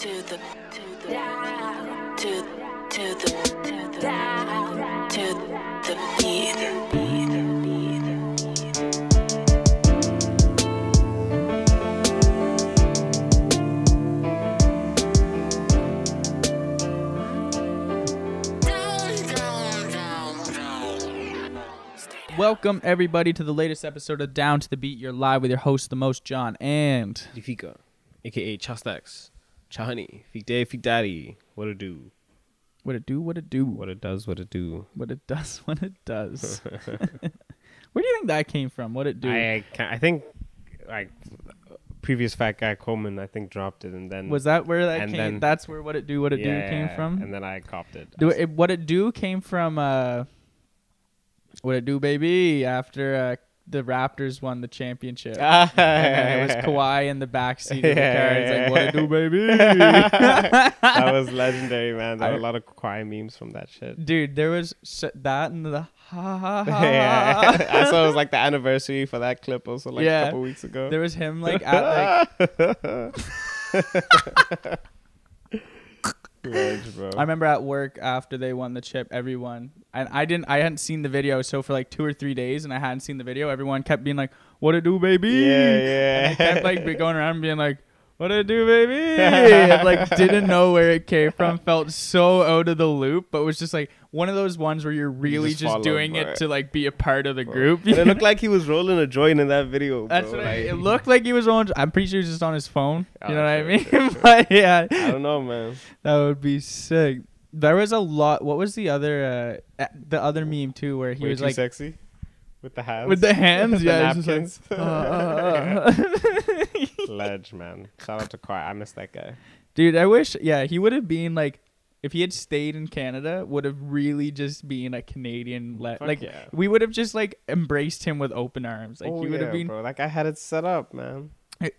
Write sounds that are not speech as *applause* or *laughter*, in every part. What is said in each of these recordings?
to the to the to to the to the to the beat. Welcome everybody to the latest episode of Down to the Beat. You're live with your host, the most John, and Fika, aka Chastex, Chahani, Fik Day, Fik Daddy. What it do? what it do, what it do, What it does, what it do. what it does, *laughs* what it does. *laughs* *laughs* Where do you think that came from? What it do? I can I think like previous fat guy Coleman I think dropped it and then Was that where that and came? then- that's where what it do, what it do came yeah, from. and then I copped it. do it, what it do came from. uh What it do, baby? After uh, the Raptors won the championship. *laughs* Ah, And it was Kawhi in the backseat of the car. It's like, what it do, baby? *laughs* that was legendary, man. There were I- a lot of Kawhi memes from that shit. Dude, there was s- that and the *laughs* ha ha ha. yeah, I saw it was like the anniversary for that clip also like Yeah. a couple weeks ago. There was him like at like *laughs* Bro. I remember at work after they won the chip, everyone and I didn't I hadn't seen the video, so for like two or three days and I hadn't seen the video, everyone kept being like, What it do, baby? Yeah, yeah. And I kept like going around and being like, What it do, baby? *laughs* and, like didn't know where it came from, felt so out of the loop, but was just like one of those ones where you're really just just, doing it to like be a part of the Bro. group. It looked *laughs* like he was rolling a joint in that video. That's bro. what I, it looked like he was on. I'm pretty sure he was just on his phone. You Oh, know what I mean? sure, *laughs* sure. but yeah, I don't know, man. That would be sick. There was a lot. What was the other uh, uh, the other meme too, where he Way was like sexy with the hands. with the hands, *laughs* yeah, he's just napkins. like, uh, uh, uh. Ledge, man. Shout out to Kawhi. I miss that guy. dude. I wish, yeah, he would have been like, if he had stayed in Canada, would have really just been a Canadian. Le- like yeah. we would have just like embraced him with open arms. Like oh, he would have been, bro. That guy had it set up, man.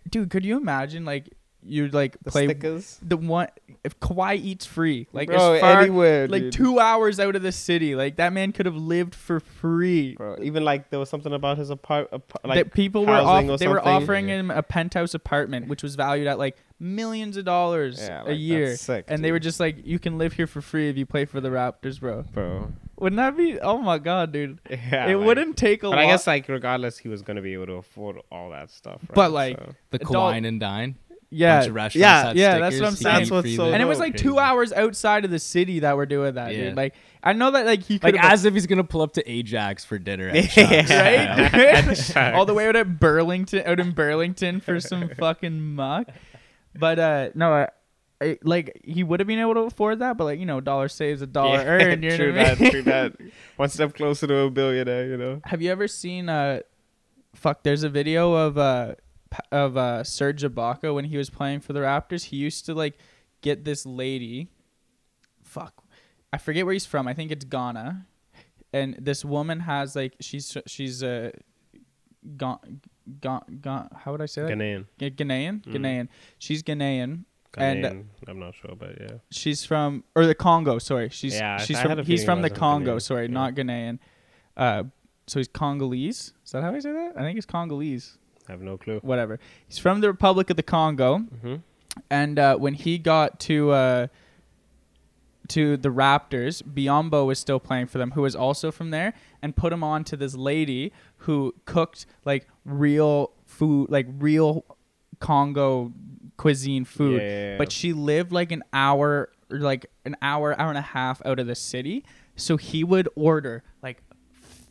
dude. Could you imagine like you like The play stickers. the one if Kawhi eats free, like bro, as far anywhere, like dude. two hours out of the city. Like that man could have lived for free. Bro, even like there was something about his apartment apart like that people were off, housing or they were something. offering him a penthouse apartment, which was valued at like millions of dollars Yeah, a year. that's sick, and they were just like, you can live here for free if you play for the Raptors, bro. bro. Wouldn't that be? Oh my god, dude! Yeah, it like- wouldn't take a But lot. I guess like regardless, he was gonna be able to afford all that stuff. Right? But, like, So- The Adult- Kawine and Dine. Yeah, Bunch of restaurants yeah, had yeah. That's what I'm saying. That's what's Free so there. and it was dope. like two hours outside of the city that we're doing that, Yeah. dude. Like I know that like he could Like have as if he's gonna pull up to Ajax for dinner. At *laughs* Yeah. Shops. *laughs* right? *laughs* All the way out at Burlington, out in Burlington for some fucking muck. But uh no, I, I, like he would have been able to afford that, but like you know, dollar saves a dollar Yeah, earned. You know true what I that, mean? true that. One step closer to a billionaire, you know. Have you ever seen uh, fuck? There's a video of uh Pa- of uh Serge Ibaka when he was playing for the Raptors. He used to like get this lady. Fuck, I forget where he's from. I think it's Ghana, and this woman has like she's she's a. Uh, Gon, Gon, Gon, how would I say that? Ghanaian. G- Ghanaian, Mm. Ghanaian. She's Ghanaian, And- I'm not sure, but yeah. she's from or the Congo. Sorry, she's Yeah, she's I from he's from the Congo. Ghanaian. Sorry, Yeah. not Ghanaian. Uh, so he's Congolese. Is that how I say that? I think it's Congolese. I have no clue. Whatever. He's from the Republic of the Congo, Mm-hmm. and uh, when he got to uh, to the Raptors, Biyombo was still playing for them, who was also from there, and put him on to this lady who cooked like real food, like real Congo cuisine food Yeah, yeah, yeah. but she lived like an hour like an hour hour and a half out of the city so he would order like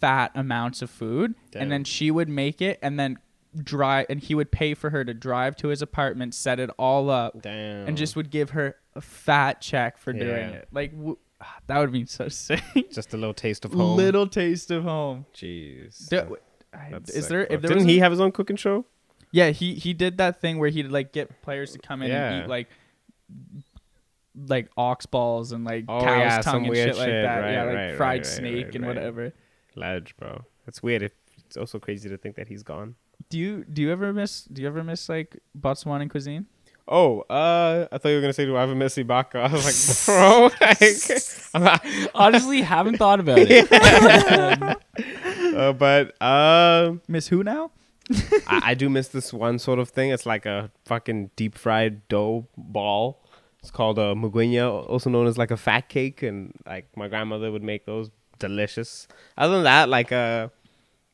fat amounts of food Damn. and then she would make it and then drive and he would pay for her to drive to his apartment set it all up Damn. and just would give her a fat check for doing it like w- *sighs* that would be so *laughs* sick just a little taste of home. little taste of home Jeez. Do- I- is sick, there if there Didn't he a- have his own cooking show? yeah, he he did that thing where he'd like get players to come in and Yeah. eat like like ox balls and like Oh, cow's yeah, tongue and weird shit like that. Right, yeah, like right, fried right, snake and whatever. Ledge, bro. That's weird. It's also crazy to think that he's gone. Do you do you ever miss do you ever miss like Botswana cuisine? Oh, uh, I thought you were gonna say, "Do I have a Missy Baka?" *laughs* I was like, "Bro, *laughs* like, *laughs* I'm not- Honestly, haven't thought about it. uh, but um, Miss who now? I, I do miss this one sort of thing. It's like a fucking deep fried dough ball It's called a magwinya, also known as like a fat cake, and like my grandmother would make those delicious. Other than that, like uh,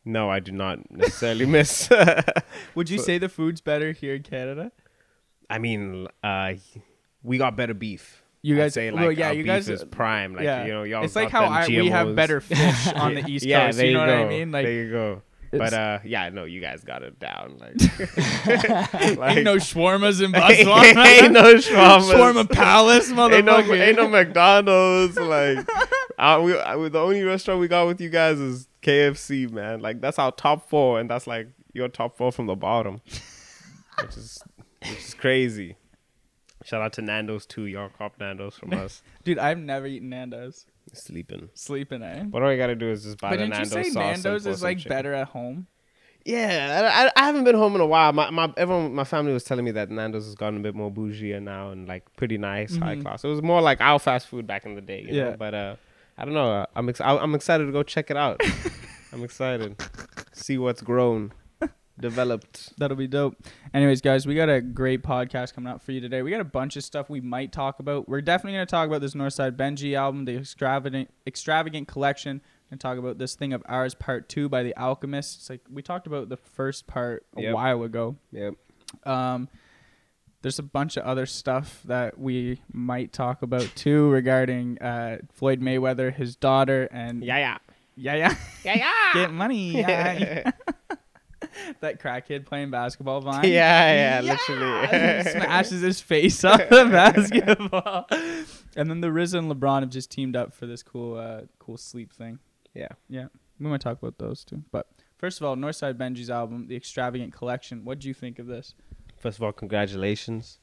no, I do not necessarily *laughs* miss. *laughs* Would you say the food's better here in Canada? I mean, uh, we got better beef. You I'd guys, say like well, yeah, you beef guys, is prime. Like yeah. you know, y'all. it's like how I, we have better fish *laughs* on the East yeah, Coast. there You know go. what I mean? Like, there you go. But uh, yeah, no, you guys got it down. Like, ain't no shawarmas in Botswana. ain't, no shawarmas. Shawarma Palace, ain't no, motherfucker. ain't no McDonald's. Like, uh, we, uh, the only restaurant we got with you guys is KFC, man. Like, that's our top four, and that's like your top four from the bottom, *laughs* which is which is crazy. Shout out to Nando's too. Y'all cop Nando's from *laughs* us. Dude, I've never eaten Nando's. Sleeping. Sleeping, eh? But all you gotta do is just buy But the didn't you Nando's say sauce. and Nando's is like chicken. better at home? Yeah, I, I, I haven't been home in a while. My my everyone, my family was telling me that Nando's has gotten a bit more bougie now and like pretty nice, high Mhm. class. It was more like our fast food back in the day, you Yeah. know. But uh, I don't know. I'm ex- I'm excited to go check it out. *laughs* I'm excited, see what's grown, developed. That'll be dope. Anyways, guys, we got a great podcast coming out for you today. We got a bunch of stuff we might talk about. We're definitely going to talk about this Northside Benji album, the extravagant extravagant collection, and talk about this thing of ours part 2 by The Alchemists. It's like we talked about the first part a Yep. while ago. Yep. Um there's a bunch of other stuff that we might talk about too regarding uh, Floyd Mayweather, his daughter, and Yeah, yeah, yeah, yeah, yeah, yeah. *laughs* get money. *laughs* Yeah. that crackhead playing basketball vine. Yeah, yeah, literally. *laughs* Smashes his face off the basketball. And then the RZA and LeBron have just teamed up for this cool uh cool sleep thing. Yeah. Yeah. We might talk about those too. But first of all, Northside Benji's album, The Extravagant Collection. What do you think of this? First of all, congratulations,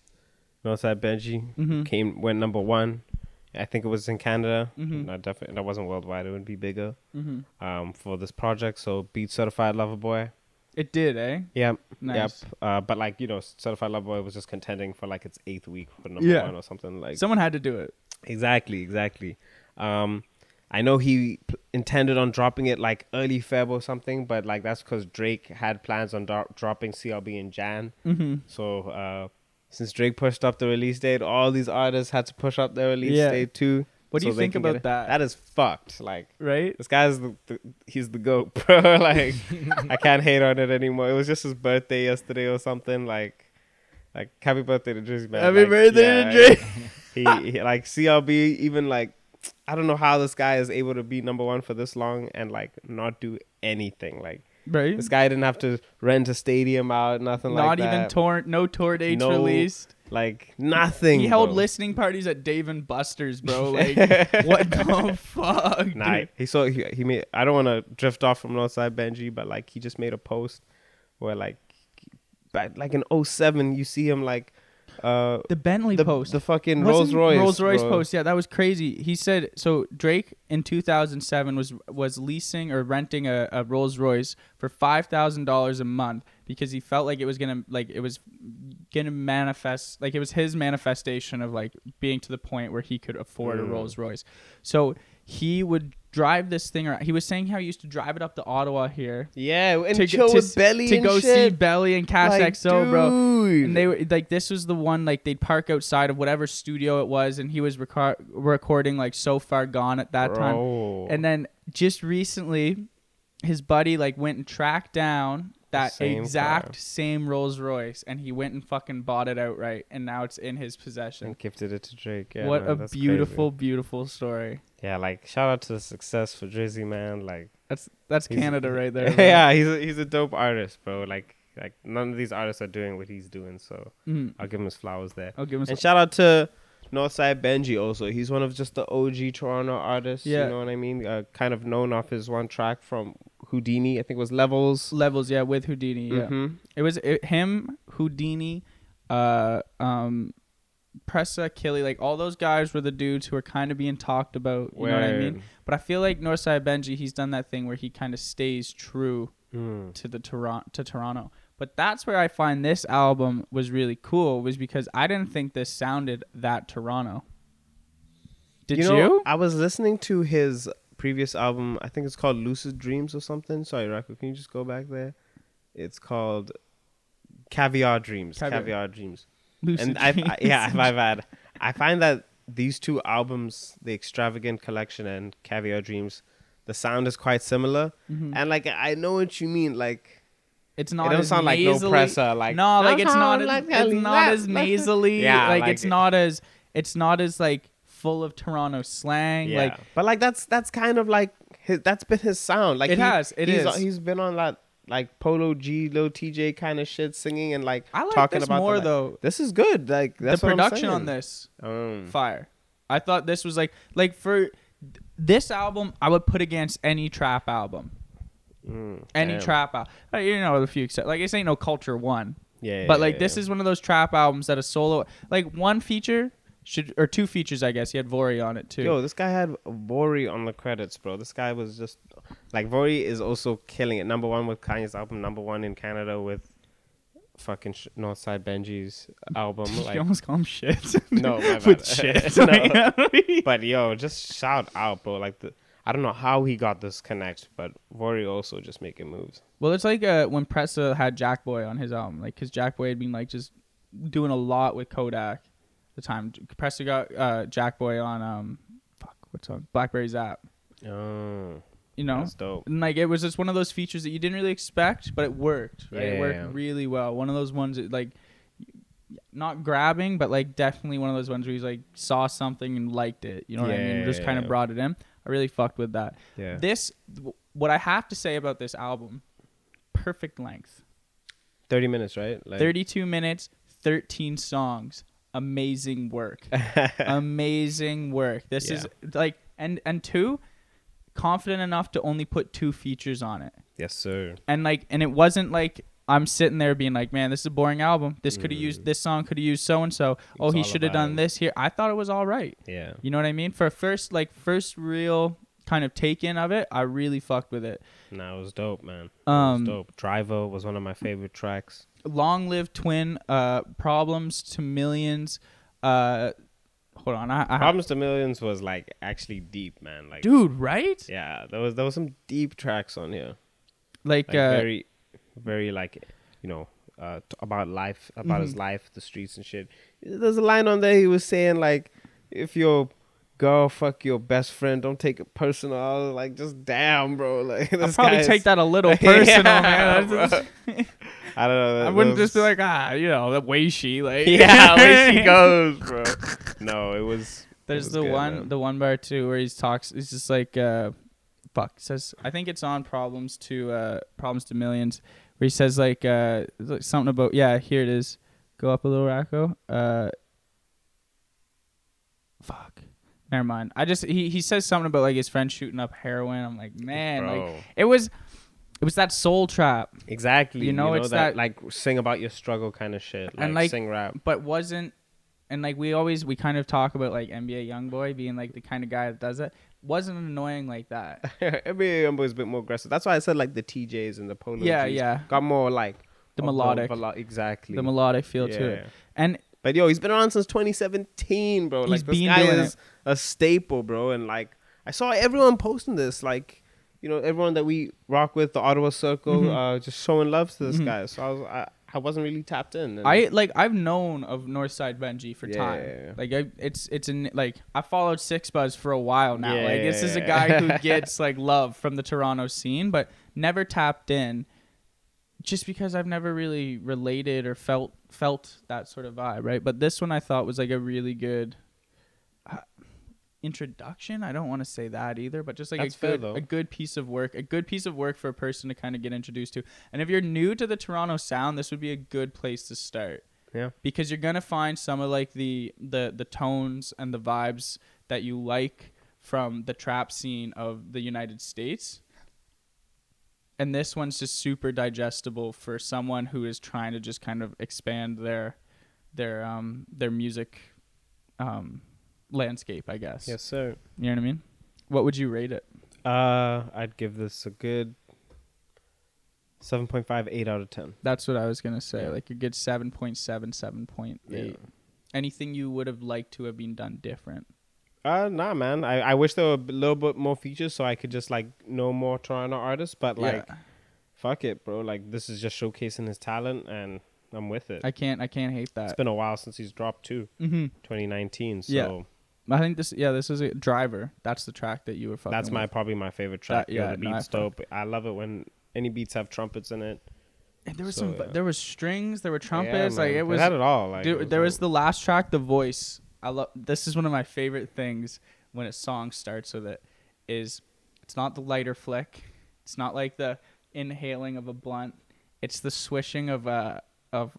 Northside Benji Mm-hmm. came went number one. I think it was in Canada. Mhm. Not definitely. That wasn't worldwide. It would be bigger. Mm-hmm. Um, for this project. So, beat Certified Lover Boy. It did, eh? Yep. Nice. Yep. Uh, but like you know, Certified Lover Boy was just contending for like its eighth week for number Yeah. one or something like. Someone had to do it. exactly, exactly. Um, I know he p- intended on dropping it like early Feb or something, but like that's because Drake had plans on dro- dropping CLB in Jan. Mm-hmm. So uh, since Drake pushed up the release date, all these artists had to push up their release Yeah. date too. What do you think about that? That is fucked. Like Right? this guy's the, the he's the goat, *laughs* bro. *laughs* like I can't hate on it anymore. It was just his birthday yesterday or something. Like like happy birthday to Drizzy man. Happy Like, birthday to Drake. He, he like CLB even like I don't know how this guy is able to be number one for this long and like not do anything. Like Right? this guy didn't have to rent a stadium out, nothing Not like that. Not even tour no tour dates No released. like nothing. He held bro. listening parties at Dave and Buster's, bro. *laughs* Like what the fuck? Nah, dude? he saw he, he made. I don't want to drift off from Northside Benji, but like he just made a post where like back like in 07, you see him like uh The Bentley the, post. the fucking Rolls Royce Rolls Royce post. Yeah, that was crazy. He said so. Drake in 2007 was was leasing or renting a, a Rolls Royce for five thousand dollars a month because he felt like it was gonna like it was gonna manifest like it was his manifestation of like being to the point where he could afford a Mm. Rolls Royce. So he would drive this thing around. He was saying how he used to drive it up to Ottawa here Yeah, and to, chill to, with Belly to and go see shit. Belly and Cash Like, XO, bro. dude. And they were like, this was the one like they'd park outside of whatever studio it was, and he was reco- recording like so far gone at that time. And then just recently, his buddy like went and tracked down that Same exact car. same Rolls Royce, and he went and fucking bought it outright, and now it's in his possession. and gifted it to Drake. Yeah, what a beautiful, crazy. beautiful story. Yeah, like shout out to the success for Drizzy, man. Like That's that's Canada right there. *laughs* yeah, he's a, he's a dope artist, bro. Like like none of these artists are doing what he's doing, so Mhm. I'll give him his flowers there. I'll give him. And shout out to Northside Benji also. He's one of just the OG Toronto artists. Yeah. You know what I mean? Uh, kind of known off his one track from Houdini. I think it was Levels. levels, yeah, with Houdini. Yeah. Mhm. It was it, him, Houdini, uh, um, Pressa, Killy, like all those guys were the dudes who were kind of being talked about. You know what I mean? But I feel like Northside Benji, he's done that thing where he kind of stays true Mm. to the Toronto to Toronto. But that's where I find this album was really cool was because I didn't think this sounded that Toronto. Did you? know, I was listening to his previous album. I think it's called Lucid Dreams or something. Sorry, Rocco, can you just go back there? It's called Caviar Dreams. Caviar. Caviar, Dreams. Lucid and I've, I, Dreams. yeah, I've, I've had. I find that these two albums, the Extravagant Collection and Caviar Dreams, the sound is quite similar. Mm-hmm. And like I know what you mean. Like It's not. It don't as sound like No nasally- Pressure, like, no, like it's "Uh-huh, not. As, like it's Ellie, not as nasally. *laughs* Yeah, like, like it's it- not as. It's not as like full of Toronto slang. yeah. Like but like that's that's kind of like his, that's been his sound. Like It he- has, it he's, is. He's been on that like Polo G, Lil Tjay kind of shit, singing and like I like talking this about the, more like- though. This is good. Like that's the what I'm production on this Um, fire. I thought this was like like for th- this album I would put against any trap album. Mm, Any damn. trap album. You know a few except like this ain't no culture one. Yeah, But yeah, like yeah, this yeah. is one of those trap albums that a solo like one feature should or two features I guess. He had Vory on it too. Yo, this guy had Vory on the credits, bro. This guy was just like Vory is also killing it. Number one with Kanye's album. Number one in Canada with fucking sh- Northside Benji's album. *laughs* you Like, almost call him shit. No, *laughs* with *laughs* shit. No. but yo, just shout out, bro. Like the, I don't know how he got this connect, but Vory also just making moves. Well, it's like uh, when Pressa had Jackboy on his album, like because Jackboy had been like just doing a lot with Kodak. at The time Pressa got uh, Jackboy on um, fuck, what's on Blackberry's app. Oh, You know, that's dope. and like it was just one of those features that you didn't really expect, but it worked. Right, it worked Yeah. really well. One of those ones that like not grabbing, but like definitely one of those ones where he's like saw something and liked it. You know what I mean? Yeah, Just kind of yeah. brought it in. I really fucked with that. Yeah. This, what I have to say about this album, perfect length. Thirty minutes, right? Like, 32 minutes, 13 songs. Amazing work. *laughs* Amazing work. This is like and and two confident enough to only put two features on it. yes, sir. And like and it wasn't like I'm sitting there being like, "Man, this is a boring album. This could have Mm. used this song could have used so and so. Oh, he should have done this here." I thought it was all right. Yeah. You know what I mean? For first like first real kind of take in of it, I really fucked with it. No, it was dope, man. It Um, was dope. Driver was one of my favorite tracks. long live twin uh problems to millions uh hold on i, I Problems to Millions was like actually deep, man. Like, dude right yeah, there was there was some deep tracks on here. like, Like uh very, very like, you know, uh, t- about life, about his Mhm. life, the streets and shit. There's a line on there he was saying like, if your girl fuck your best friend, don't take it personal. I was like, just damn, bro. *laughs* Like, i'll probably guy's- take that a little *laughs* Yeah, personal man bro. That's just- *laughs* I don't know. i wouldn't that just be like ah you know the way she like yeah, the way she goes, bro. No, it was. it there's was the good, one man. the one bar too where he talks he's just like uh fuck says i think it's on problems to uh problems to millions where he says like uh something about yeah here it is. Go up a little racco uh fuck. Never mind. I just he, he says something about like his friend shooting up heroin. I'm like man like it was it was that soul trap. Exactly. You know, it's that- like sing about your struggle kind of shit. Like, And, like, sing rap. but wasn't and like we always we kind of talk about like nba youngboy being like the kind of guy that does it wasn't annoying like that *laughs* Every number is a bit more aggressive. That's why I said like the TJs and the Polo yeah Gs yeah got more like The melodic. velo- exactly. the melodic feel to it and But yo, he's been around since 2017, bro. Like this guy is a staple, bro. And like I saw everyone posting this, like you know, everyone that we rock with, the Ottawa Circle, Mhm. uh, just showing love to this Mhm. guy. So I was, I, I wasn't really tapped in. and- I like I've known of Northside Benji for Yeah, time. yeah, yeah. Like I, it's it's in like I followed 6ixBuzz for a while now. Like this is a guy who *laughs* gets like love from the Toronto scene, but never tapped in. Just because I've never really related or felt felt that sort of vibe, right? But this one I thought was like a really good introduction. I don't want to say that either, but just like That's a good though. a good piece of work, a good piece of work for a person to kind of get introduced to. And if you're new to the Toronto sound, this would be a good place to start yeah. because you're gonna find some of like the the the tones and the vibes that you like from the trap scene of the United States. And this one's just super digestible for someone who is trying to just kind of expand their their um their music um landscape, I guess. Yes, sir. You know what I mean? What would you rate it? Uh, I'd give this a good 7.5, 8 out of 10. That's what I was gonna say. Yeah. Like a good 7.7, 7.8. Yeah. Anything you would have liked to have been done different? Uh, nah, man. I, I wish there were a little bit more features so I could just like know more Toronto artists. But like, yeah. fuck it, bro. Like, this is just showcasing his talent, and I'm with it. I can't I can't hate that. It's been a while since he's dropped too. hmm 2019. So Yeah. I think this yeah this is a driver. That's the track that you were fucking. that's my with. probably my favorite track. That- yeah, yeah, the no, I beats fuck- dope. I love it when any beats have trumpets in it. And there was so, some yeah. there was strings, there were Yeah, trumpets. like it was had it all. Like, Dude, it there was the last track, the voice. I love. This is one of my favorite things when a song starts with it. Is it's not the lighter flick. It's not like the inhaling of a blunt. It's the swishing of a of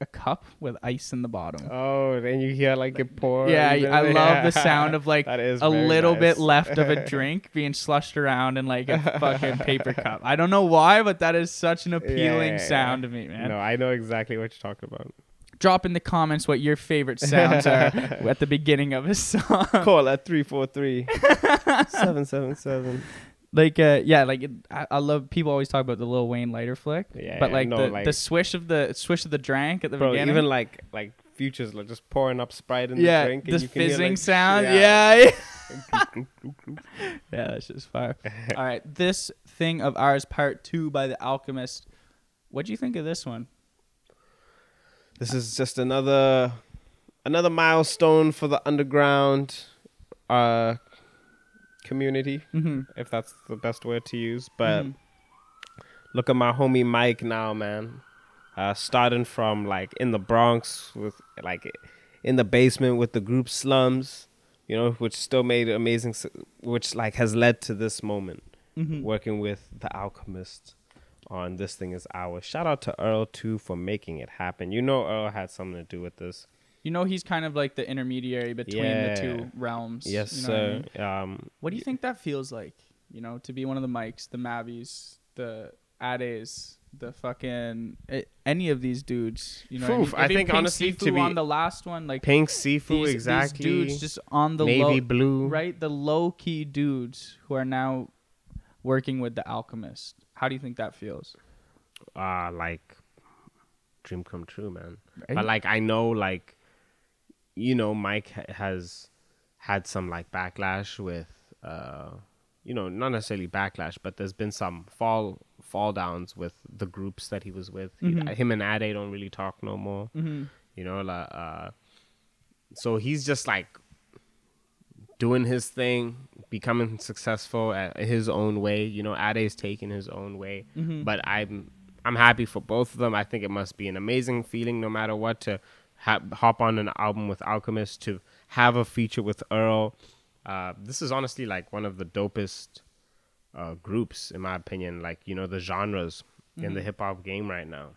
a cup with ice in the bottom. Oh, then you hear like it pour. yeah, I, even- love yeah. the *laughs* sound of like a little bit left of a *laughs* drink being slushed around in like a fucking paper cup. I don't know why, but that is such an appealing yeah, sound yeah. to me, man. No, I know exactly what you're talking about. Drop in the comments what your favorite sounds are *laughs* at the beginning of a song. Call at 343 777. Like uh yeah like it, I, I love people always talk about the Lil Wayne lighter flick Yeah, but yeah, like, no, the, like- the swish of the swish of the drank at the Bro, beginning even like like futures like just pouring up Sprite in yeah the drink. and the you can hear, fizzing like, sound yeah. yeah *laughs* *laughs* yeah that's just fire *laughs* all right this thing of ours part two by the alchemist what do you think of this one This is just another another milestone for the underground uh community, mm-hmm. if that's the best word to use. But Mhm. look at my homie Mike now, man. Uh starting from like in the Bronx with like in the basement with the group Slums, you know, which still made amazing which like has led to this moment. Mm-hmm. working with the alchemist on this thing is ours shout out to earl too for making it happen you know earl had something to do with this you know he's kind of like the intermediary between Yeah. the two realms yes you know what I sir mean? um What do you think that feels like? You know, to be one of the mics, the Mabbies, the Ades, the fucking eh, any of these dudes. You know, Poof, I, mean? I think Pink honestly Siifu to be- on the last one, like pink seafood these, exactly these dudes just on the navy low, blue right? The low key dudes who are now working with the Alchemist. How do you think that feels? uh like dream come true man Right? but like i know like you know mike has had some like backlash with uh you know not necessarily backlash but there's been some fall fall downs with the groups that he was with He- Mhm. him and ade don't really talk no more mm-hmm. you know like uh so he's just like doing his thing becoming successful at his own way you know ade's taking his own way Mhm. but i'm i'm happy for both of them i think it must be an amazing feeling no matter what to ha- hop on an album with alchemist to have a feature with earl uh, this is honestly like one of the dopest uh, groups in my opinion like you know the genres in the Mhm. hip-hop game right now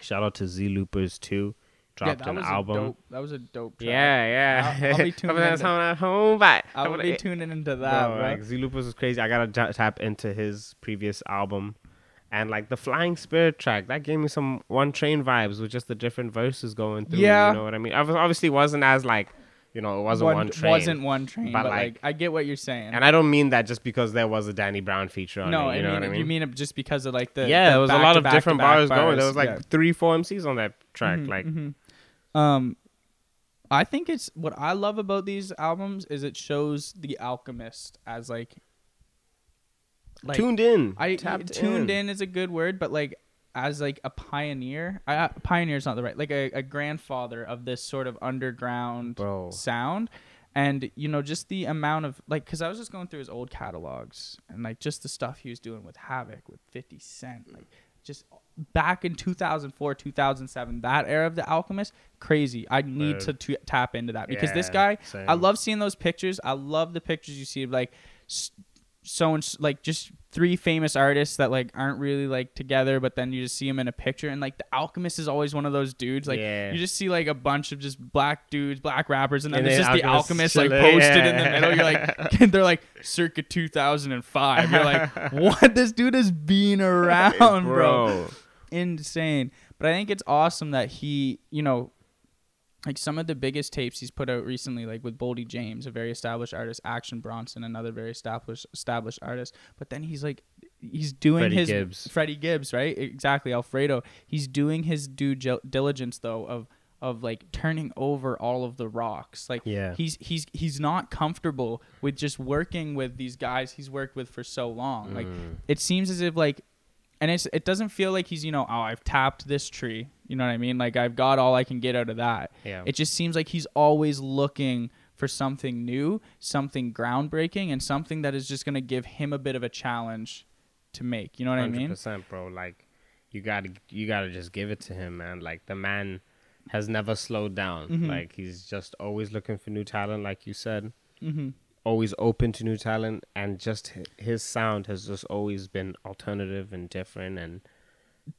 shout out to Zeelooperz too Yeah, dropped that an was album a dope. That was a dope. Track. yeah, yeah. I'll- I'll be tuning into- home at home, but I will be tuning into that, bro, bro. like Z Loopers was crazy. I gotta j- tap into his previous album, and like the Flying Spirit track that gave me some One Train vibes with just the different verses going through. Yeah. you know what I mean. I was obviously wasn't as like, you know, it wasn't one, train. Wasn't one train, But, but, like, like- I get what you're saying. and I don't mean that just because there was a Danny Brown feature on no, it. You I know mean, what I mean? you mean it just because of like the yeah, the there was a lot of different bars, going. There was like yeah. three, four MCs on that track. Mhm, like, mhm. um, I think it's what I love about these albums is it shows the Alchemist as like, like tuned in. I tapped tuned in. is a good word, but like as like a pioneer, I, pioneer is not the right, like a, a grandfather of this sort of underground bro. sound and you know just the amount of like because i was just going through his old catalogs and like just the stuff he was doing with havoc with 50 cent like just back in 2004 2007 that era of the alchemist crazy i need to t- tap into that because this guy same. i love seeing those pictures i love the pictures you see of like s- so and like just three famous artists that like aren't really like together but then you just see them in a picture and like the alchemist is always one of those dudes like Yeah. you just see like a bunch of just black dudes black rappers and then And there's just the Alchemist alchemist like posted in the middle you're like *laughs* *laughs* they're like circa 2005 you're like what? This dude has been *laughs* around bro. Insane. But I think it's awesome that he, you know, like some of the biggest tapes he's put out recently, like with Boldy James, a very established artist, Action Bronson, another very established established artist. But then he's like, he's doing Freddie his Gibbs. Freddie Gibbs, right? Exactly, Alfredo. He's doing his due diligence though of of like turning over all of the rocks. Like Yeah. he's he's he's not comfortable with just working with these guys he's worked with for so long. Like Mm. it seems as if like and it's it doesn't feel like he's you know oh I've tapped this tree You know what I mean? Like I've got all I can get out of that. Yeah. It just seems like he's always looking for something new, something groundbreaking, and something that is just gonna give him a bit of a challenge to make. You know what I mean? percent, bro. Like you gotta you gotta just give it to him, man. Like the man has never slowed down. Mhm. Like he's just always looking for new talent, like you said. Mm-hmm. Always open to new talent, and just his sound has just always been alternative and different, and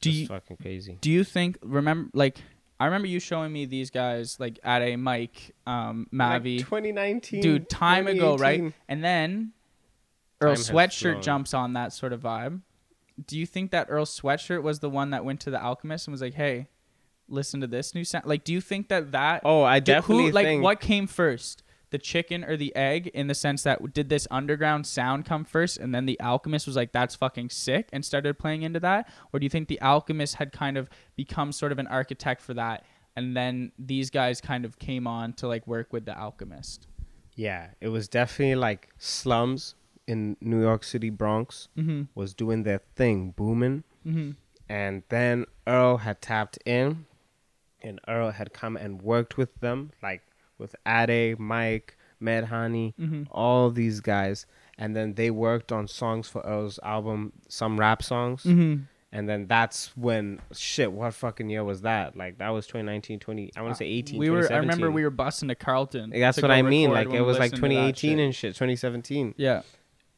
Do just you fucking crazy. do you think remember like I remember you showing me these guys like at a mic, um, Mavi. Like 2019, dude time ago right? and then earl Time sweatshirt jumps on that sort of vibe. Do you think that earl sweatshirt was the one that went to the alchemist and was like hey listen to this new sound? Like do you think that that Oh, I did- definitely who, like think what came first the chicken or the egg in the sense that did this underground sound come first and then the alchemist was like that's fucking sick and started playing into that or do you think the alchemist had kind of become sort of an architect for that and then these guys kind of came on to like work with the alchemist Yeah, it was definitely like slums in New York City, Bronx, mm-hmm. was doing their thing, booming. Mm-hmm. And then Earl had tapped in, and Earl had come and worked with them, like with Ade, Mike, Medhane, Mhm. all these guys. And then they worked on songs for Earl's album, some rap songs. Mm-hmm. And then that's when, shit, what fucking year was that? Like, that was 2019, 20, I want to say 18, Uh, we were. I remember we were busting to Carlton. That's to what I mean. Like it was like listened to that 2018 shit. and shit, 2017, yeah.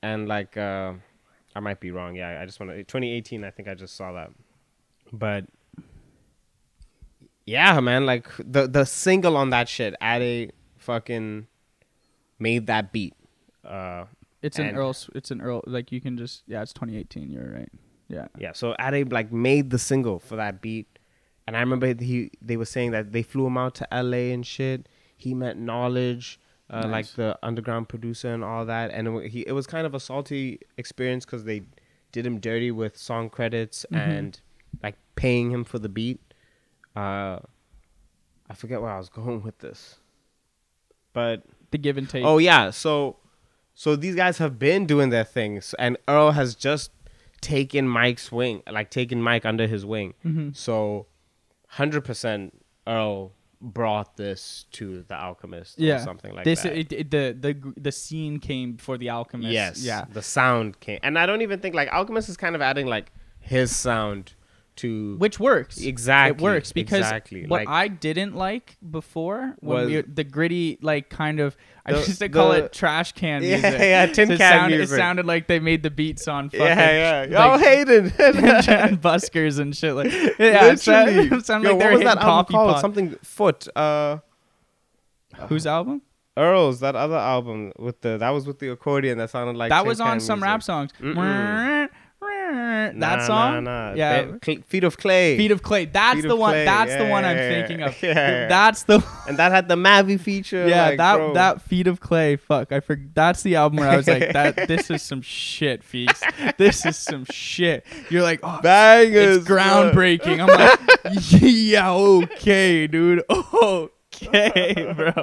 and like uh, I might be wrong. Yeah, I just want to 2018. I think I just saw that, but yeah, man, like the the single on that shit, Ade fucking made that beat. Uh, It's an Earl. It's an Earl. Like you can just. Yeah, it's 2018. You're right. Yeah. yeah, so Ade like made the single for that beat, and I remember he they were saying that they flew him out to L.A. and shit. He met Knxwledge. Uh, like the underground producer and all that, and it, he it was kind of a salty experience because they did him dirty with song credits Mhm. and like paying him for the beat. Uh, I forget where I was going with this, but The give and take. oh yeah, so so these guys have been doing their things, and Earl has just taken Mike's wing, like taken Mike under his wing. Mhm. So, hundred percent, Earl brought this to the Alchemist, Yeah. or something like this that. it, it, the the the scene came before the alchemist. yes, Yeah. the sound came, and I don't even think like Alchemist is kind of adding like his sound to Which works. exactly It works because exactly what like I didn't like before Was- we, the gritty like kind of I The- used to call it trash can Yeah, music. yeah, tin it can sounded, music. It sounded like they made the beats on fucking yeah, yeah. like, oh, Hayden. and buskers and shit like yeah. It sounded, *laughs* it sounded Yo, like what was that album coffee called? pot. Something Foot. Uh, Whose album? Earl's that other album with the that was with the accordion that sounded like that was on some music. rap songs. That Nah, song. Nah, nah. Yeah. Cl- Feet of Clay. Feet of Clay. That's Feet the one. Clay. That's the Yeah, one I'm thinking of. *laughs* yeah. That's the *laughs* and that had the Mavi feature. yeah. like, that bro. that Feet of Clay. Fuck, I forgot. That's the album where I was like, *laughs* that. This is some shit, Feeks. This is some shit. You're like, oh, bangers. it's groundbreaking. I'm like, yeah, okay, dude. Okay, bro.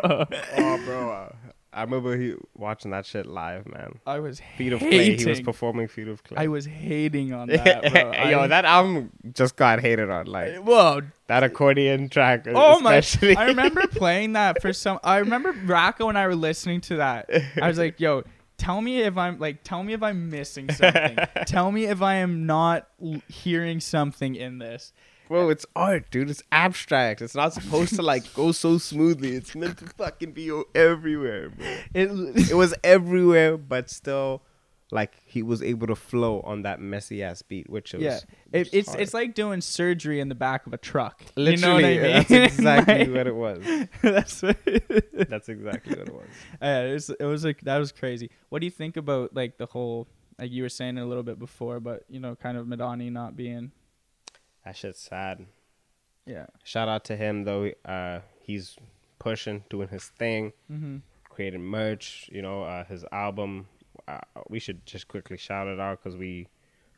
Oh, bro. I remember he watching that shit live, man. I was Feet of Clay. hating. He was performing Feet of Clay. I was hating on *laughs* that, bro. Yo, I- that album just got hated on. Like eh, Whoa, that accordion track. Oh my! I remember *laughs* playing that for some. I remember Rocco and I were listening to that. I was like, "Yo, tell me if I'm like, tell me if I'm missing something. *laughs* tell me if I am not l- hearing something in this." Bro, it's art, dude. It's abstract. It's not supposed to like go so smoothly. It's meant to fucking be everywhere, bro. It, It was everywhere, but still, like he was able to flow on that messy ass beat, which was yeah, it, it's hard. it's like doing surgery in the back of a truck. literally you know what I mean? that's *laughs* exactly Like, what it was. *laughs* that's what *laughs* That's exactly what it was. Yeah, it was, it was like that was crazy. What do you think about like the whole like you were saying a little bit before, but you know, kind of Medhane not being That shit's sad. yeah. Shout out to him though. Uh, he's pushing, doing his thing, Mm-hmm. creating merch. You know, uh, his album. Uh, we should just quickly shout it out because we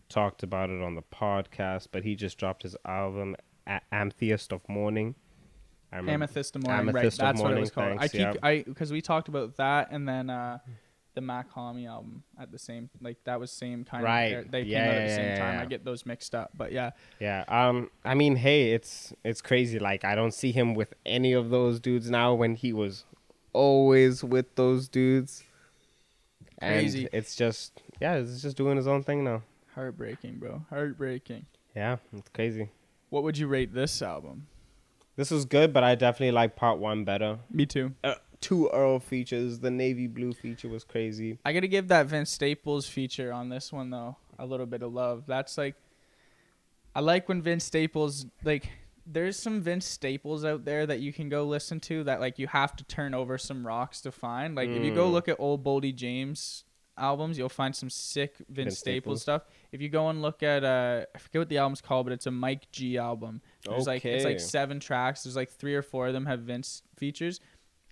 talked about it on the podcast. But he just dropped his album, A- Amethyst of Morning. I Amethyst of Morning, Amethyst of right? That's what it was called. I thanks, keep yeah. I because we talked about that, and then uh, the Mac Homie album at the same like that was same kind Right. of they Yeah, came out at yeah, the same yeah, time. yeah. I get those mixed up, but yeah, Yeah. Um. I mean, hey, it's it's crazy. Like, I don't see him with any of those dudes now. When he was always with those dudes. Crazy. And it's just yeah, it's just doing his own thing now. heartbreaking, bro, heartbreaking. Yeah, it's crazy. What would you rate this album? This was good, but I definitely like part one better. Me too. Uh, two Earl features. The navy blue feature was crazy. I gotta give that Vince Staples feature on this one though a little bit of love. That's like, I like when Vince Staples like. There's some Vince Staples out there that you can go listen to that like you have to turn over some rocks to find. Like if you go Mm. look at old Boldy James albums, you'll find some sick Vince, Vince Staples Staples. stuff. If you go and look at uh I forget what the album's called, but it's a Mike G album. There's like it's like seven tracks. There's like three or four of them have Vince features.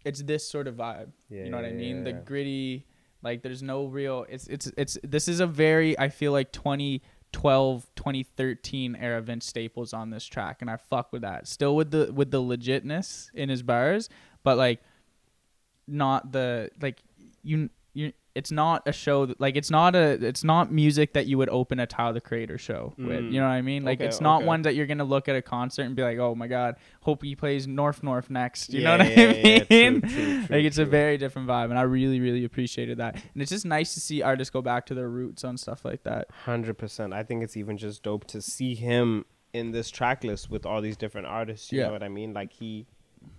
It's this sort of vibe. you know what I mean? The Yeah. gritty, like there's no real. It's it's it's. This is a very I feel like 2012, 2013 era Vince Staples on this track, and I fuck with that. Still with the with the legitness in his bars, but like not the like you. It's not a show that, like it's not a it's not music that you would open a Tyler the Creator show with. Mm. You know what I mean? Like Okay, it's not okay. one that you're gonna look at a concert and be like, oh my god, hope he plays North North next. You know what yeah, I yeah, mean? true, true, like true, it's a very different vibe, and I really really appreciated that. And it's just nice to see artists go back to their roots on stuff like that. Hundred percent. I think it's even just dope to see him in this track list with all these different artists. You Yeah. know what I mean? Like he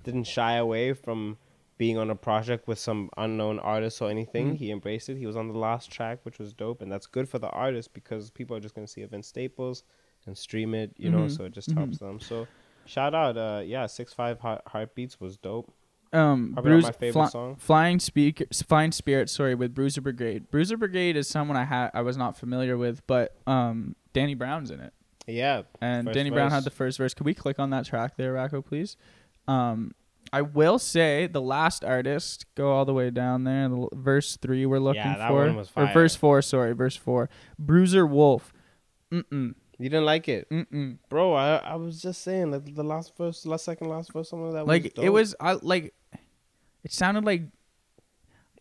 didn't shy away from being on a project with some unknown artists or anything. Mhm. He embraced it. He was on the last track, which was dope, and that's good for the artist because people are just gonna see Vince Staples and stream it. You know, Mhm. so it just helps them. So. Shout out, uh, yeah, six five heart- heartbeats was dope. Um, Probably not my favorite Fly- song. Flying Speaker, Flying Spirit, sorry, with Bruiser Brigade. Bruiser Brigade is someone I had I was not familiar with, but um, Danny Brown's in it. Yeah, and Danny Brown had the first verse. Could we click on that track there, Racco, please? Um, I will say the last artist go all the way down there. The l- verse three we're looking Yeah, that for, one was or fire. verse four. Sorry, verse four. Bruiser Wolf. Mm mm you didn't like it, mm mm. bro. I I was just saying that the last verse, last second, last verse, some of that Like was it was. I like. It sounded like.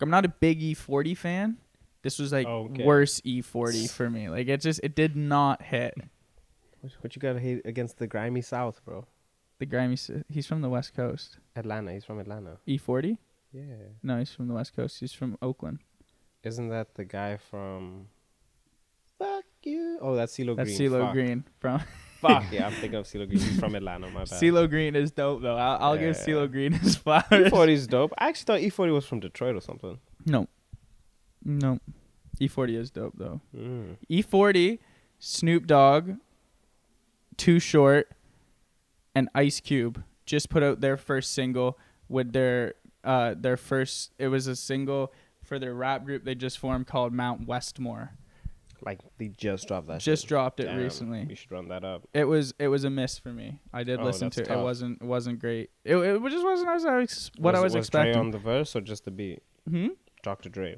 I'm not a big E40 fan. This was like Okay. worse E40 for me. Like it just it did not hit What, what you got to hate against the grimy South, bro? The grimy. He's from the West Coast. Atlanta. He's from Atlanta. E40. Yeah. No, he's from the West Coast. He's from Oakland. Isn't that the guy from? Fuck you. Oh, that's CeeLo Green. That's CeeLo Fuck. Green from *laughs* Fuck *laughs* yeah, I'm thinking of CeeLo Green. He's from Atlanta. My bad. CeeLo Green is dope though. I'll, I'll give Yeah. CeeLo Green *laughs* his flowers. E40's dope. I actually thought E40 was from Detroit or something. No, no, E40 is dope though. Mm. E40, Snoop Dogg, Too Short, and Ice Cube just put out their first single with their uh their first. It was a single for their rap group they just formed called Mount Westmore. Like they just dropped that. Just shit. dropped it Damn, recently. We should run that up. It was it was a miss for me. I did Oh, listen that's to it. It wasn't it wasn't great. It, it just wasn't as I was, what I was, was Dre expecting. on the verse or just the beat? hmm? Dr. Dre.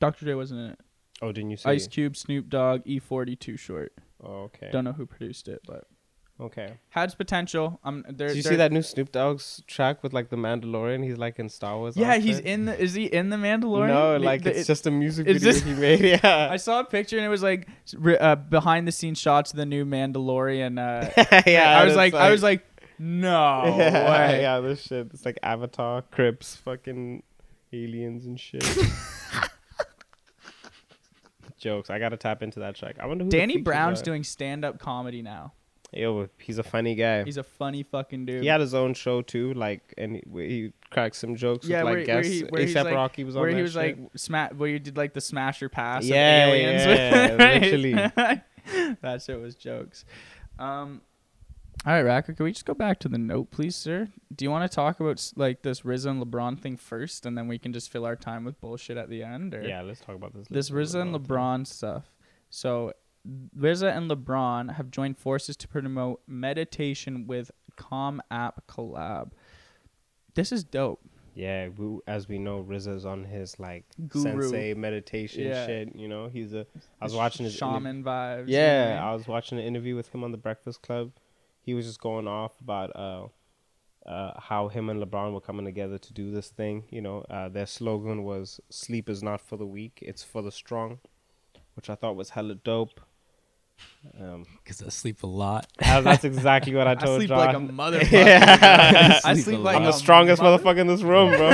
Dr. Dre wasn't in it. Oh, didn't you say? Ice Cube, Snoop Dogg, E40, Too Short. Oh, okay. Don't know who produced it, but Okay. had potential. Um, there. Did you see that new Snoop Dogg's track with like the Mandalorian? He's like in Star Wars. Yeah, he's in the. Is he in the Mandalorian? No, like the- it's it- just a music video just- he made. *laughs* Yeah. I saw a picture and it was like uh, behind the scenes shots of the new Mandalorian. Uh, *laughs* yeah. I was it's like, I was like, no *laughs* yeah, way. yeah, this shit. It's like Avatar, Crips, fucking aliens and shit. Jokes. I gotta tap into that track. I wonder who Danny Brown's doing stand up comedy now. Yo, he's a funny guy. He's a funny fucking dude. he had his own show too, like, and he, where he cracks some jokes Yeah, with where- like where guests. he- where like- Rocky was on where he was shit. like sma- where you did like the smasher pass Yeah, of aliens yeah, right? literally. *laughs* that shit was jokes um all right Racker, can we just go back to the note please sir do you want to talk about like this RZA and LeBron thing first and then we can just fill our time with bullshit at the end or Yeah, let's talk about this. this RZA and thing. LeBron stuff so RZA and LeBron have joined forces to promote meditation with Calm app collab this is dope Yeah, we, as we know, RZA's on his like Guru. sensei meditation Yeah. shit. You know, he's a. I was watching his shaman vibes you know I Yeah, mean? I was watching an interview with him on the Breakfast Club. He was just going off about uh, uh, how him and LeBron were coming together to do this thing. You know, uh, their slogan was "Sleep is not for the weak; it's for the strong," which I thought was hella dope. Um, Because I sleep a lot. *laughs* that- that's exactly what I *laughs* told I sleep John. like a motherfucker. *laughs* Yeah. I Sleep sleep like I'm the strongest mother- motherfucker in this room, bro.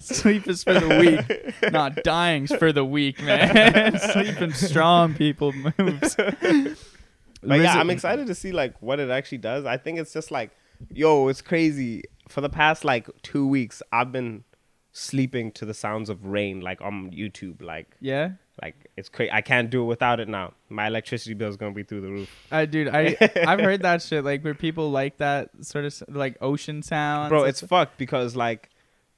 Sleep is for the weak, not dying's for the weak, man. Sleeping strong people moves. But yeah, I'm excited to see like what it actually does. I think it's just like, yo, it's crazy. For the past like two weeks, I've been sleeping to the sounds of rain, like on YouTube. Like, Yeah, like it's crazy. I can't do it without it now. My electricity bill is gonna be through the roof, I dude, I *laughs* I've heard that shit like where people like that sort of like ocean sounds. bro. It's stuff. fucked because like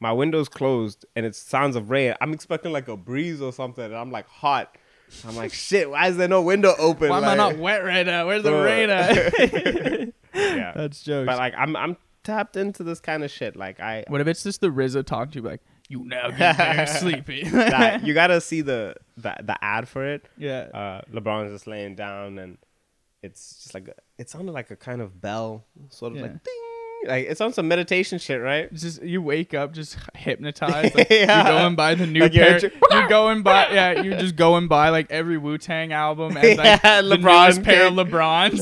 my window's closed and it's sounds of rain. I'm expecting like a breeze or something, and I'm like hot. I'm like, shit. Why is there no window open? Why am I not wet right now? Where's the rain at? *laughs* Yeah. That's jokes. But like, I'm I'm tapped into this kind of shit. Like I what if it's just the RZA talking to you like, you now get very sleepy? *laughs* that, you *laughs* gotta see the, the the ad for it. yeah. Uh, LeBron's just laying down, and it's just like it sounded like a kind of bell, sort of Yeah. like ding. Like it sounds some meditation shit, right? It's just you wake up just *laughs* hypnotized. Like, Yeah. You're going by the new Like you're pair. You're going by yeah. You're just going by like every Wu Tang album and like Yeah, the LeBron newest pair of. Lebrons.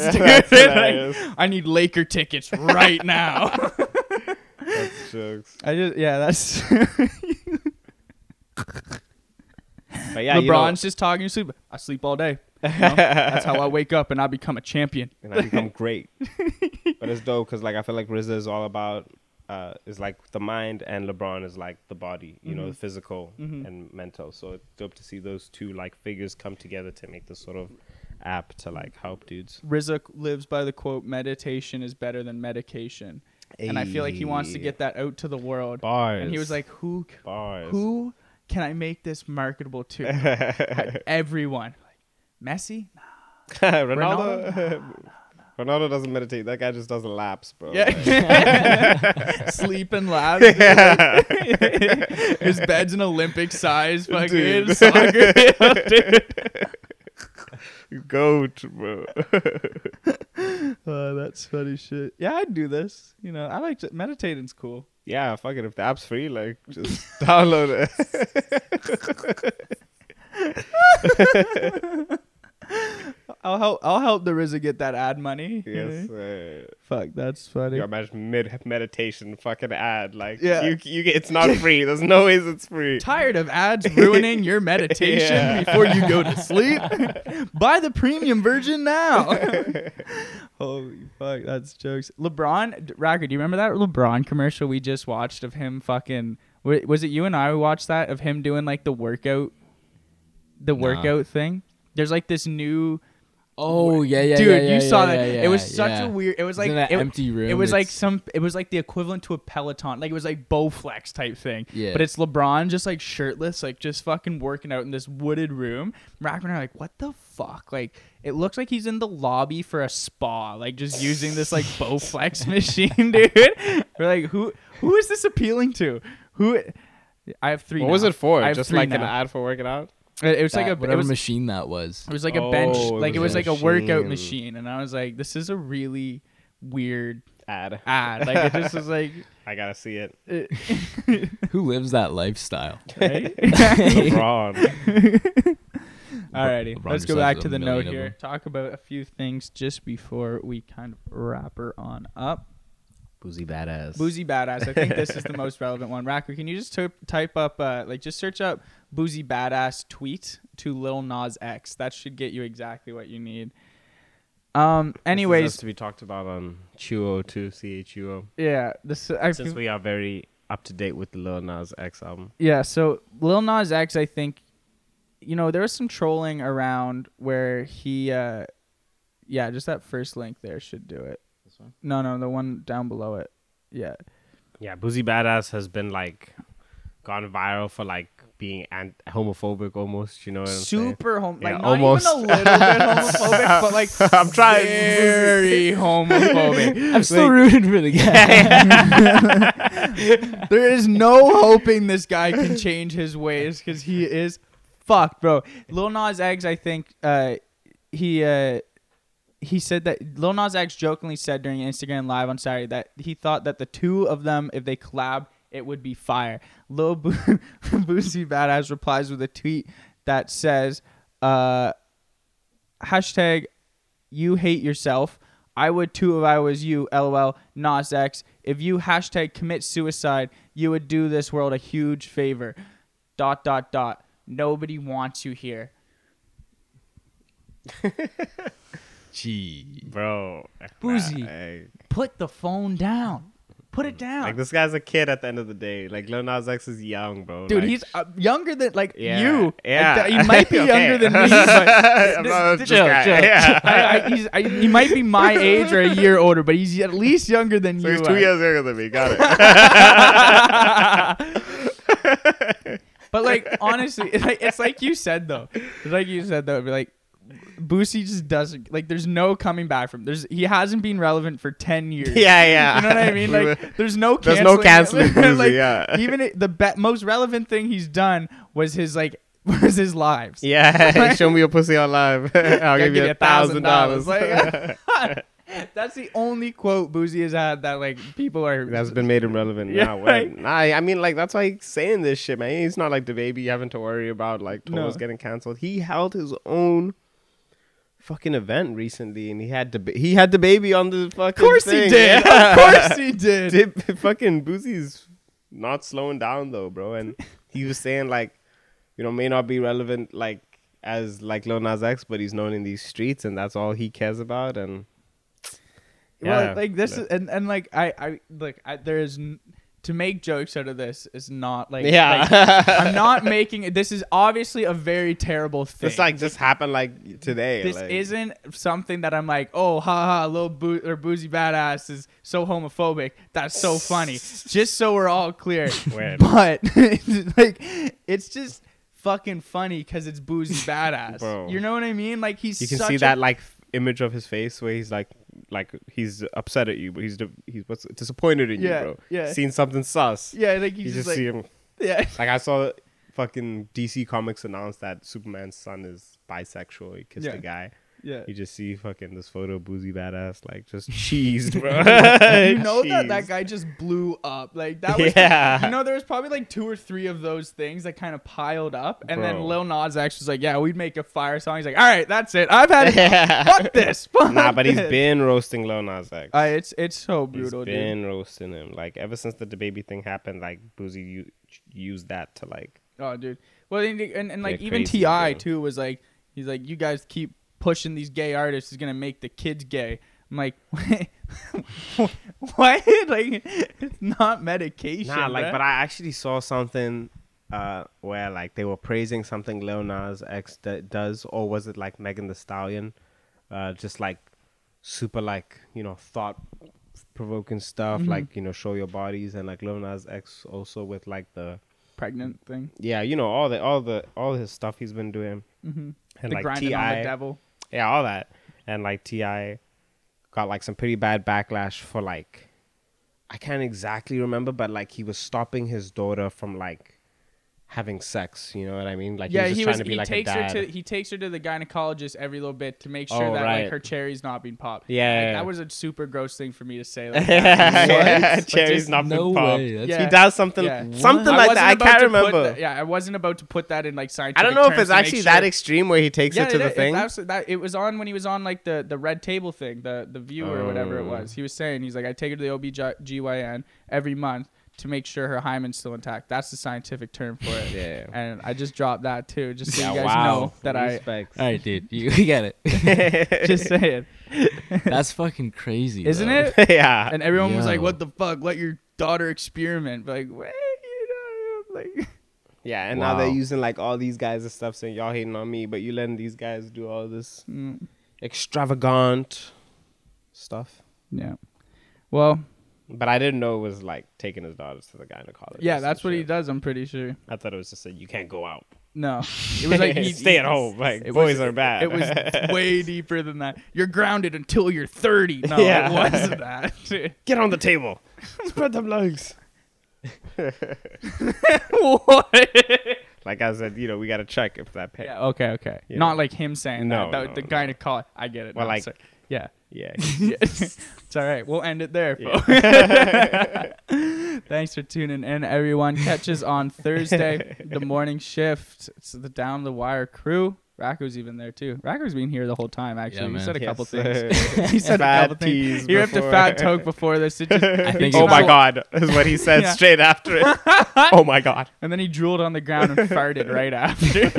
Yeah. Like. I need Laker tickets right now. That's jokes. I just yeah. That's *laughs* But yeah, you know- LeBron's just talking to sleep. I sleep all day. you know? That's how I *laughs* wake up and I become a champion. and I become *laughs* great. but it's dope because like I feel like RZA is all about uh, is like the mind, and LeBron is like the body. You know, the physical and mental. So it's dope to see those two like figures come together to make this sort of app to like help dudes. RZA lives by the quote, "Meditation is better than medication," and I feel like he wants to get that out to the world. bars. And he was like, "Who, bars. who can I make this marketable to? *laughs* Everyone. Like, Messi? *laughs* Ronaldo. Ronaldo doesn't meditate. That guy just does laps, bro. Yeah. *laughs* Sleep and laugh. His bed's an Olympic size fucking Dude. soccer field. Goat, bro. *laughs* Oh, that's funny shit. Yeah, I'd do this. You know, I like to, meditating's cool. yeah, fuck it. If the app's free, like just *laughs* download it. *laughs* I'll help. I'll help the RZA get that ad money. yes. *laughs* Fuck, that's funny. you imagine mid meditation fucking ad like Yeah. you you get it's not free. *laughs* There's no ways it's free. Tired of ads ruining your *laughs* meditation Yeah. before you go to sleep? Buy the premium version now. Holy fuck, that's jokes. LeBron, Racker, do you remember that LeBron commercial we just watched of him fucking? wa- Was it you and I who watched that of him doing like the workout, the workout thing? There's like this new. Oh yeah, yeah, Dude, yeah, yeah, you saw yeah, that. it was such a weird. It was like it, empty room. It was like some. It was like the equivalent to a Peloton. Like it was like Bowflex type thing. Yeah. But it's LeBron just like shirtless, like just fucking working out in this wooded room. Rackman are like, what the fuck? Like it looks like he's in the lobby for a spa, like just using this like Bowflex *laughs* machine, dude. We're like, who who is this appealing to? Who? I have three. What was it for? I Just like an ad for working out? It, it was like a. It whatever was, machine that was. it was like a oh, bench, Oh, it like it was was a like a workout machine. machine, and I was like, this is a really weird Ad. ad. Like it just was like, *laughs* I gotta see it. it, *laughs* Who lives that lifestyle? right? *laughs* LeBron. Alrighty, LeBron let's go back to the note here. Talk about a few things just before we kind of wrap her on up. Boosie Badazz. Boosie Badazz. I think this is the *laughs* most relevant one. Racker, can you just typ type up, uh, like, just search up Boosie Badazz tweet to Lil Nas X. That should get you exactly what you need. Um. This Anyways, to be talked about on Chuo too. CHUO. yeah. This I Since feel- we are very up to date with the Lil Nas X album. Yeah, so Lil Nas X, I think, you know, there was some trolling around where he, uh, yeah, just that first link there should do it. One? No, no, the one down below it. Yeah, Yeah, Boosie Badazz has been like gone viral for like being ant- homophobic almost. You know what I'm super like Yeah, not almost. even a little bit homophobic, *laughs* but like I'm trying. very *laughs* homophobic. I'm still rooting for the guy. *laughs* there is no hoping this guy can change his ways because he is fucked, bro. Lil Nas X, I think, uh, he uh, he said that Lil Nas X jokingly said during Instagram Live on Saturday that he thought that the two of them, if they collab, it would be fire. Lil Bo- *laughs* Boosie Badazz replies with a tweet that says, uh, hashtag you hate yourself. I would too if I was you, lol, Nas X. If you hashtag commit suicide, you would do this world a huge favor. Dot, dot, dot. Nobody wants you here. *laughs* Gee. bro. Boosie. Like, Put the phone down. Put it down. like, this guy's a kid at the end of the day. Like Lil Nas X is young, bro. Dude, Like, he's uh, younger than like Yeah, you. Like, yeah. th- he might be *laughs* Okay. younger than me, *laughs* but I'm this- this guy. chill, chill. Yeah. I, I, he's, I, he might be my age or a year older, but he's at least younger than So you. he's two are. years younger than me. Got it. *laughs* But like honestly, it's like, it's like you said though. It's like you said though. It'd Be like Boosie just doesn't like. There's no coming back from. There's he hasn't been relevant for ten years. *laughs* yeah, yeah. You know what I mean? *laughs* Like, there's no canceling. There's no canceling. *laughs* Boosie, like, yeah. even the be- most relevant thing he's done was his like was his lives. yeah, show me your pussy on live. I'll give you a thousand dollars. That's the only quote Boosie has had that like people are. That's been made him relevant Yeah, now. right. Nah, I mean, like that's why he's saying this shit, man. He's not like the baby having to worry about like tours No. getting canceled. He held his own fucking event recently, and he had the he had the baby on the fucking. Of course he did. Yeah. *laughs* Of course he did. Did- *laughs* fucking Boosie's not slowing down though, bro. And he was saying like, you know, may not be relevant like as like Lil Nas X, but he's known in these streets, and that's all he cares about. And well, like this but- is, and and like I I like I, there is to make jokes out of this is not like yeah, like, I'm not *laughs* making. This is obviously a very terrible thing. This like just happened like today. this like, isn't something that I'm like, oh, haha, little boo or Boosie Badazz is so homophobic. That's so funny. Just so we're all clear. *laughs* Weird. *laughs* But like, it's just fucking funny because it's Boosie Badazz. Bro. You know what I mean? Like he's you can see a- that like image of his face where he's like like he's upset at you but he's he's what's disappointed in Yeah, you bro yeah. seen something sus yeah, like you just just, see him yeah. *laughs* like i saw fucking dc comics announce that superman's son is bisexual he kissed Yeah. a guy Yeah. you just see fucking this photo Boosie Badazz like just *laughs* cheesed bro you know that that guy just blew up. Like that was *laughs* Yeah. you know there was probably like two or three of those things that kind of piled up and then Lil Nas X was like, "Yeah, we'd make a fire song." He's like, "All right, that's it. I've had enough. *laughs* fuck this." Fuck nah but he's this." been roasting Lil Nas X Uh, it's it's so brutal. He's been roasting him like ever since the baby thing happened like Boosie u- used that to like Oh, dude. Well, and and, and like even T.I. too was like, he's like, "You guys keep pushing these gay artists is gonna make the kids gay." I'm like, *laughs* what? *laughs* *laughs* like, it's not medication. Nah, like, bruh. but I actually saw something uh, where like they were praising something Lil Nas X that does, or was it like Megan Thee Stallion? Uh, just like super like you know thought provoking stuff, Mhm. like you know show your bodies, and like Lil Nas X also with like the pregnant thing. yeah you know all the all the all his stuff he's been doing, Mm-hmm. and the like grinding Ti on the devil. Yeah all that, and like T.I. got like some pretty bad backlash for like I can't exactly remember, but like he was stopping his daughter from like having sex. You know what I mean? Like yeah, he was just he trying was. to be He like a takes dad. her to. He takes her to the gynecologist every little bit to make oh, sure Oh, that right. like her cherry's not being popped. Yeah, Like, yeah, yeah. that was a super gross thing for me to say. Like, *laughs* yeah, that. But cherry's just- not No been popped. way. Yeah. He does something, Yeah. something I like wasn't that. I can't remember. that- yeah, I wasn't about to put that in like scientific. I don't know if it's actually sure- that extreme where he takes Yeah, it to it the is. thing. That's- that- it was on when he was on like the the red table thing, the the view or whatever it Oh. was. He was saying he's like, I take her to the OBGYN every month to make sure her hymen's still intact. That's the scientific term for it. Yeah. And I just dropped that too, just so Yeah, you guys wow. know that Respect. All right, dude. You, you get it. I *laughs* just saying, *laughs* That's fucking crazy. isn't though. it? *laughs* yeah. And everyone was like, "What the fuck? Let your daughter experiment." But like, wait, you know, like, Yeah, and now they're using like all these guys and stuff saying y'all hating on me, but you letting these guys do all this mm, extravagant stuff. yeah. Well, But I didn't know it was like taking his daughters to the gynecologist. yeah, that's what he does. I'm pretty sure. I thought it was just a you can't go out. No, *laughs* it was like he, stay at home. Like it boys was- are bad. It was *laughs* way deeper than that. You're grounded until you're 30. No, Yeah. it wasn't *laughs* that. get on the table. Spread them legs. what? Like I said, you know, we gotta check if that pay. Yeah, okay, okay. You Not know. like him saying No, that. that no, the no. guy to. I get it. Well, like, sorry. Yeah. Yeah. *laughs* Yeah. it's all right. We'll end it there, folks. yeah. *laughs* Thanks for tuning in, everyone. Catch us on Thursday, the *laughs* morning shift. It's the Down the Wire crew. Racco's even there too. Racco's been here the whole time. Actually, Yeah, he said a Yes, couple sir. things. he said Fat a couple things. tease He ripped a fat toke before this. It just, I think oh my a- god, is what he said Yeah. straight after it. oh my god. and then he drooled on the ground and farted right after.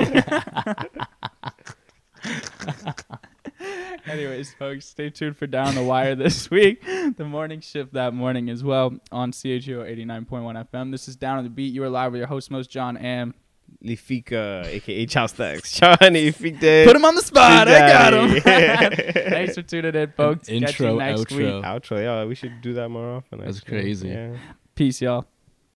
Anyways, folks, stay tuned for Down the Wire this *laughs* week. The morning shift that morning as well on CHUO 89.1 FM. This is Down on the Beat. You are live with your host, most John Am. Lifika, aka Charles Stacks. *laughs* Johnny Fikde. Put him on the spot. I got him. Daddy. *laughs* Thanks for tuning in, folks. Catch you Intro, next outro. week. Outro, yeah, we should do that more often. That's actually. crazy. Yeah. Peace, y'all.